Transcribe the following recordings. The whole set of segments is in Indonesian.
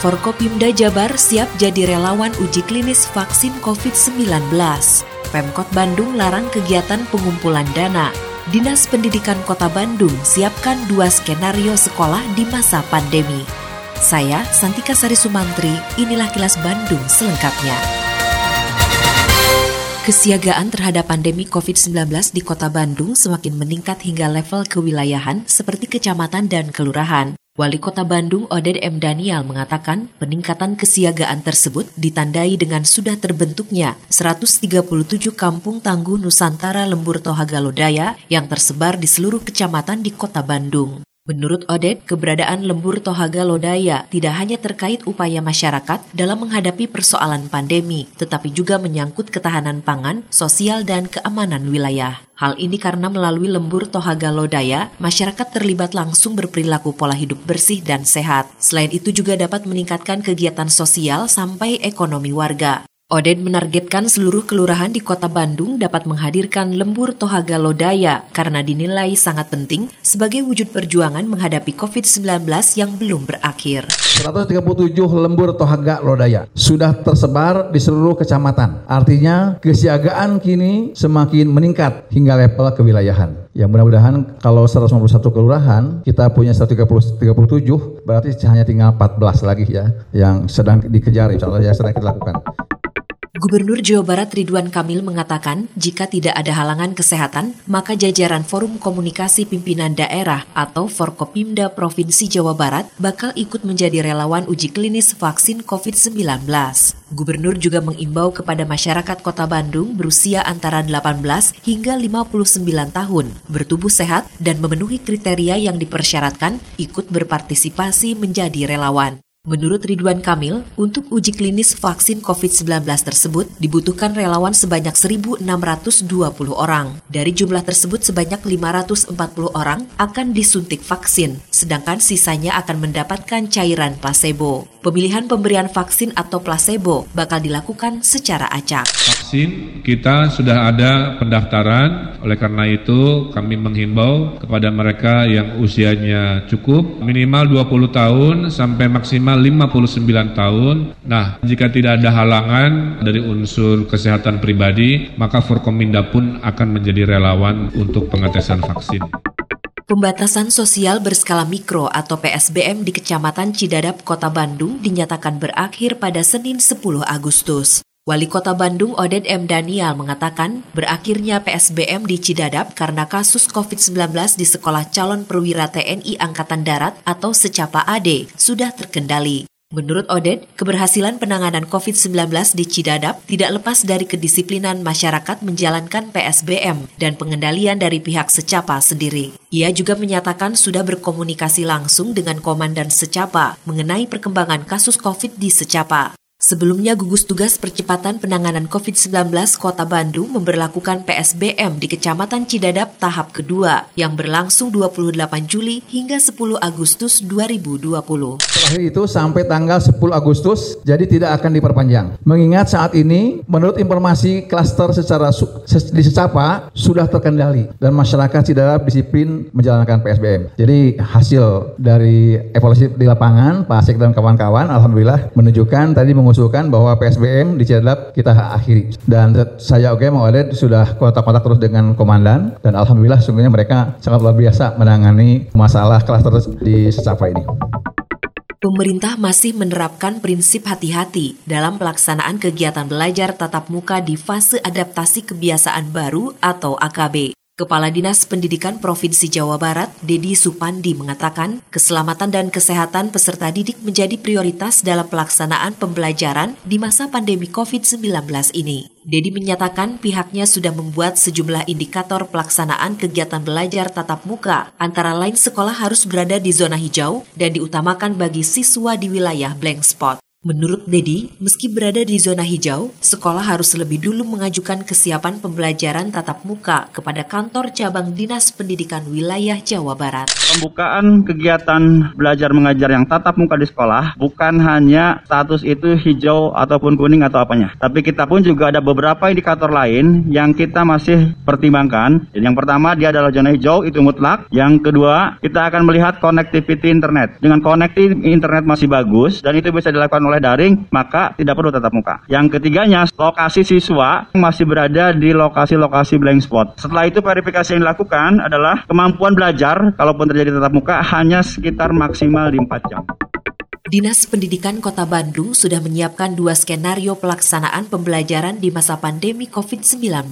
Forkopimda Jabar siap jadi relawan uji klinis vaksin COVID-19. Pemkot Bandung larang kegiatan pengumpulan dana. Dinas Pendidikan Kota Bandung siapkan dua skenario sekolah di masa pandemi. Saya, Santika Sari Sumantri, inilah kilas Bandung selengkapnya. Kesiagaan terhadap pandemi COVID-19 di Kota Bandung semakin meningkat hingga level kewilayahan seperti kecamatan dan kelurahan. Wali Kota Bandung Oded M. Daniel mengatakan peningkatan kesiagaan tersebut ditandai dengan sudah terbentuknya 137 kampung tangguh Nusantara Lembur Tohaga Lodaya yang tersebar di seluruh kecamatan di Kota Bandung. Menurut Oded, keberadaan lembur Tohaga Lodaya tidak hanya terkait upaya masyarakat dalam menghadapi persoalan pandemi, tetapi juga menyangkut ketahanan pangan, sosial, dan keamanan wilayah. Hal ini karena melalui lembur Tohaga Lodaya, masyarakat terlibat langsung berperilaku pola hidup bersih dan sehat. Selain itu juga dapat meningkatkan kegiatan sosial sampai ekonomi warga. Oded menargetkan seluruh kelurahan di kota Bandung dapat menghadirkan lembur Tohaga Lodaya karena dinilai sangat penting sebagai wujud perjuangan menghadapi COVID-19 yang belum berakhir. 137 lembur Tohaga Lodaya sudah tersebar di seluruh kecamatan. Artinya kesiagaan kini semakin meningkat hingga level kewilayahan. Ya mudah-mudahan kalau 151 kelurahan kita punya 137 berarti hanya tinggal 14 lagi ya yang sedang dikejar insya Allah ya sedang kita lakukan. Gubernur Jawa Barat Ridwan Kamil mengatakan, jika tidak ada halangan kesehatan, maka jajaran Forum Komunikasi Pimpinan Daerah atau Forkopimda Provinsi Jawa Barat bakal ikut menjadi relawan uji klinis vaksin COVID-19. Gubernur juga mengimbau kepada masyarakat Kota Bandung berusia antara 18 hingga 59 tahun, bertubuh sehat dan memenuhi kriteria yang dipersyaratkan ikut berpartisipasi menjadi relawan. Menurut Ridwan Kamil, untuk uji klinis vaksin COVID-19 tersebut dibutuhkan relawan sebanyak 1.620 orang. Dari jumlah tersebut sebanyak 540 orang akan disuntik vaksin, sedangkan sisanya akan mendapatkan cairan placebo. Pemilihan pemberian vaksin atau placebo bakal dilakukan secara acak. Vaksin kita sudah ada pendaftaran, oleh karena itu kami menghimbau kepada mereka yang usianya cukup minimal 20 tahun sampai maksimal 59 tahun. Nah, jika tidak ada halangan dari unsur kesehatan pribadi, maka Forkominda pun akan menjadi relawan untuk pengetesan vaksin. Pembatasan sosial berskala mikro atau PSBM di Kecamatan Cidadap, Kota Bandung dinyatakan berakhir pada Senin 10 Agustus. Wali Kota Bandung Oded M. Daniel mengatakan berakhirnya PSBM di Cidadap karena kasus COVID-19 di Sekolah Calon Perwira TNI Angkatan Darat atau Secapa AD sudah terkendali. Menurut Oded, keberhasilan penanganan COVID-19 di Cidadap tidak lepas dari kedisiplinan masyarakat menjalankan PSBM dan pengendalian dari pihak Secapa sendiri. Ia juga menyatakan sudah berkomunikasi langsung dengan Komandan Secapa mengenai perkembangan kasus COVID di Secapa. Sebelumnya, gugus tugas percepatan penanganan COVID-19 Kota Bandung memberlakukan PSBM di Kecamatan Cidadap tahap kedua yang berlangsung 28 Juli hingga 10 Agustus 2020. Terakhir itu sampai tanggal 10 Agustus, jadi tidak akan diperpanjang. Mengingat saat ini, menurut informasi klaster secara di secapa sudah terkendali dan masyarakat Cidadap disiplin menjalankan PSBM. Jadi hasil dari evaluasi di lapangan, Pak Asik dan kawan-kawan, Alhamdulillah menunjukkan tadi mengusulkan mengusulkan bahwa PSBM di Cidadap kita akhiri. Dan saya oke mau ada sudah kontak-kontak terus dengan komandan dan alhamdulillah sungguhnya mereka sangat luar biasa menangani masalah klaster di Secapa ini. Pemerintah masih menerapkan prinsip hati-hati dalam pelaksanaan kegiatan belajar tatap muka di fase adaptasi kebiasaan baru atau AKB. Kepala Dinas Pendidikan Provinsi Jawa Barat, Dedi Supandi mengatakan, keselamatan dan kesehatan peserta didik menjadi prioritas dalam pelaksanaan pembelajaran di masa pandemi COVID-19 ini. Dedi menyatakan pihaknya sudah membuat sejumlah indikator pelaksanaan kegiatan belajar tatap muka, antara lain sekolah harus berada di zona hijau dan diutamakan bagi siswa di wilayah blank spot. Menurut Dedi, meski berada di zona hijau, sekolah harus lebih dulu mengajukan kesiapan pembelajaran tatap muka kepada kantor cabang Dinas Pendidikan Wilayah Jawa Barat. Pembukaan kegiatan belajar mengajar yang tatap muka di sekolah bukan hanya status itu hijau ataupun kuning atau apanya, tapi kita pun juga ada beberapa indikator lain yang kita masih pertimbangkan. Yang pertama dia adalah zona hijau itu mutlak. Yang kedua kita akan melihat connectivity internet. Dengan connectivity internet masih bagus dan itu bisa dilakukan oleh daring, maka tidak perlu tatap muka. Yang ketiganya, lokasi siswa masih berada di lokasi-lokasi blank spot. Setelah itu verifikasi yang dilakukan adalah kemampuan belajar, kalaupun terjadi tatap muka, hanya sekitar maksimal di 4 jam. Dinas Pendidikan Kota Bandung sudah menyiapkan dua skenario pelaksanaan pembelajaran di masa pandemi COVID-19.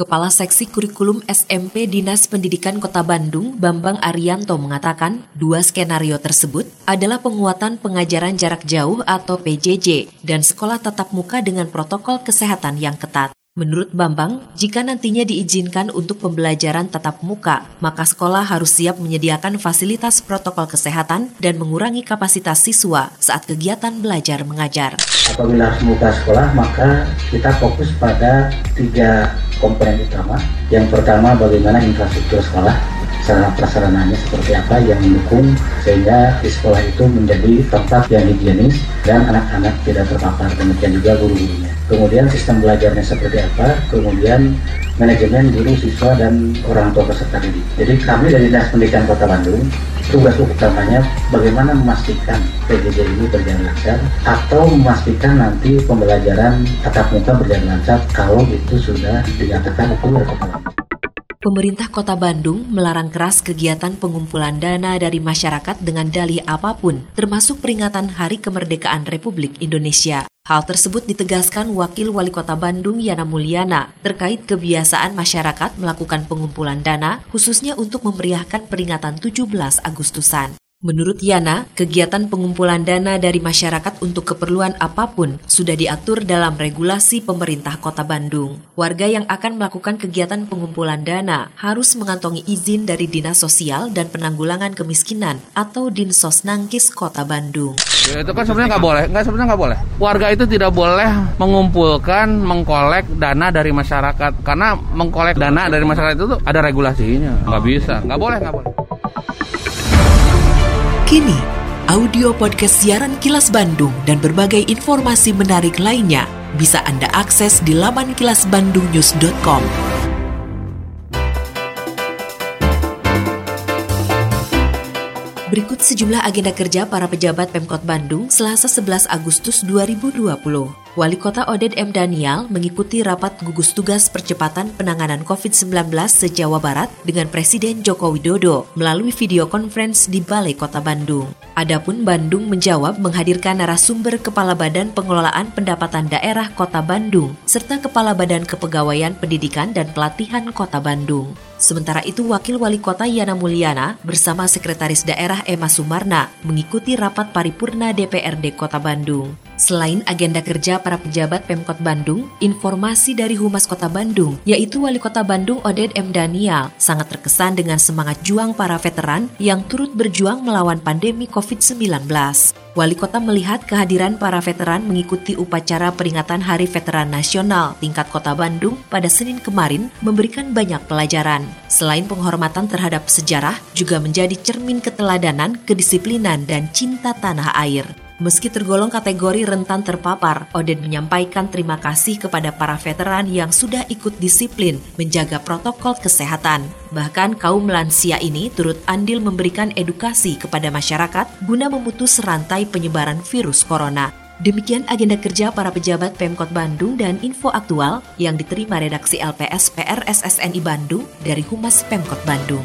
Kepala Seksi Kurikulum SMP Dinas Pendidikan Kota Bandung, Bambang Arianto mengatakan, dua skenario tersebut adalah penguatan pengajaran jarak jauh atau PJJ dan sekolah tatap muka dengan protokol kesehatan yang ketat. Menurut Bambang, jika nantinya diizinkan untuk pembelajaran tatap muka, maka sekolah harus siap menyediakan fasilitas protokol kesehatan dan mengurangi kapasitas siswa saat kegiatan belajar mengajar. Apabila membuka sekolah, maka kita fokus pada tiga komponen utama. Yang pertama, bagaimana infrastruktur sekolah, sarana prasarananya seperti apa yang mendukung sehingga di sekolah itu menjadi tempat yang higienis dan anak-anak tidak terpapar demikian juga guru-gurunya kemudian sistem belajarnya seperti apa, kemudian manajemen guru, siswa, dan orang tua peserta didik. Jadi kami dari Dinas Pendidikan Kota Bandung, tugas utamanya bagaimana memastikan PJJ ini berjalan lancar atau memastikan nanti pembelajaran tatap muka berjalan lancar kalau itu sudah dinyatakan oleh Kota Pemerintah Kota Bandung melarang keras kegiatan pengumpulan dana dari masyarakat dengan dalih apa pun, termasuk peringatan Hari Kemerdekaan Republik Indonesia. Hal tersebut ditegaskan Wakil Wali Kota Bandung Yana Mulyana terkait kebiasaan masyarakat melakukan pengumpulan dana khususnya untuk memeriahkan peringatan 17 Agustusan. Menurut Yana, kegiatan pengumpulan dana dari masyarakat untuk keperluan apa pun sudah diatur dalam regulasi pemerintah Kota Bandung. Warga yang akan melakukan kegiatan pengumpulan dana harus mengantongi izin dari Dinas Sosial dan Penanggulangan Kemiskinan atau Dinsos Nangkis Kota Bandung. Ya, itu kan sebenarnya nggak boleh, nggak sebenarnya nggak boleh. Warga itu tidak boleh mengumpulkan, mengkolek dana dari masyarakat karena mengkolek dana dari masyarakat itu ada regulasinya, nggak bisa, nggak boleh, nggak boleh. Kini, audio podcast siaran Kilas Bandung dan berbagai informasi menarik lainnya bisa Anda akses di laman kilasbandungnews.com. Berikut sejumlah agenda kerja para pejabat Pemkot Bandung Selasa 11 Agustus 2020. Wali Kota Oded M. Daniel mengikuti rapat gugus tugas percepatan penanganan COVID-19 se-Jawa Barat dengan Presiden Joko Widodo melalui video conference di Balai Kota Bandung. Adapun Bandung menjawab menghadirkan narasumber Kepala Badan Pengelolaan Pendapatan Daerah Kota Bandung serta Kepala Badan Kepegawaian Pendidikan dan Pelatihan Kota Bandung. Sementara itu, Wakil Wali Kota Yana Mulyana bersama Sekretaris Daerah Emma Sumarna mengikuti rapat paripurna DPRD Kota Bandung. Selain agenda kerja para pejabat Pemkot Bandung, informasi dari Humas Kota Bandung, yaitu Wali Kota Bandung Oded M. Daniel, sangat terkesan dengan semangat juang para veteran yang turut berjuang melawan pandemi COVID-19. Wali Kota melihat kehadiran para veteran mengikuti upacara peringatan Hari Veteran Nasional tingkat Kota Bandung pada Senin kemarin memberikan banyak pelajaran. Selain penghormatan terhadap sejarah, juga menjadi cermin keteladanan, kedisiplinan, dan cinta tanah air. Meski tergolong kategori rentan terpapar, Odin menyampaikan terima kasih kepada para veteran yang sudah ikut disiplin menjaga protokol kesehatan. Bahkan kaum lansia ini turut andil memberikan edukasi kepada masyarakat guna memutus rantai penyebaran virus corona. Demikian agenda kerja para pejabat Pemkot Bandung dan info aktual yang diterima redaksi LPS PRSSNI Bandung dari Humas Pemkot Bandung.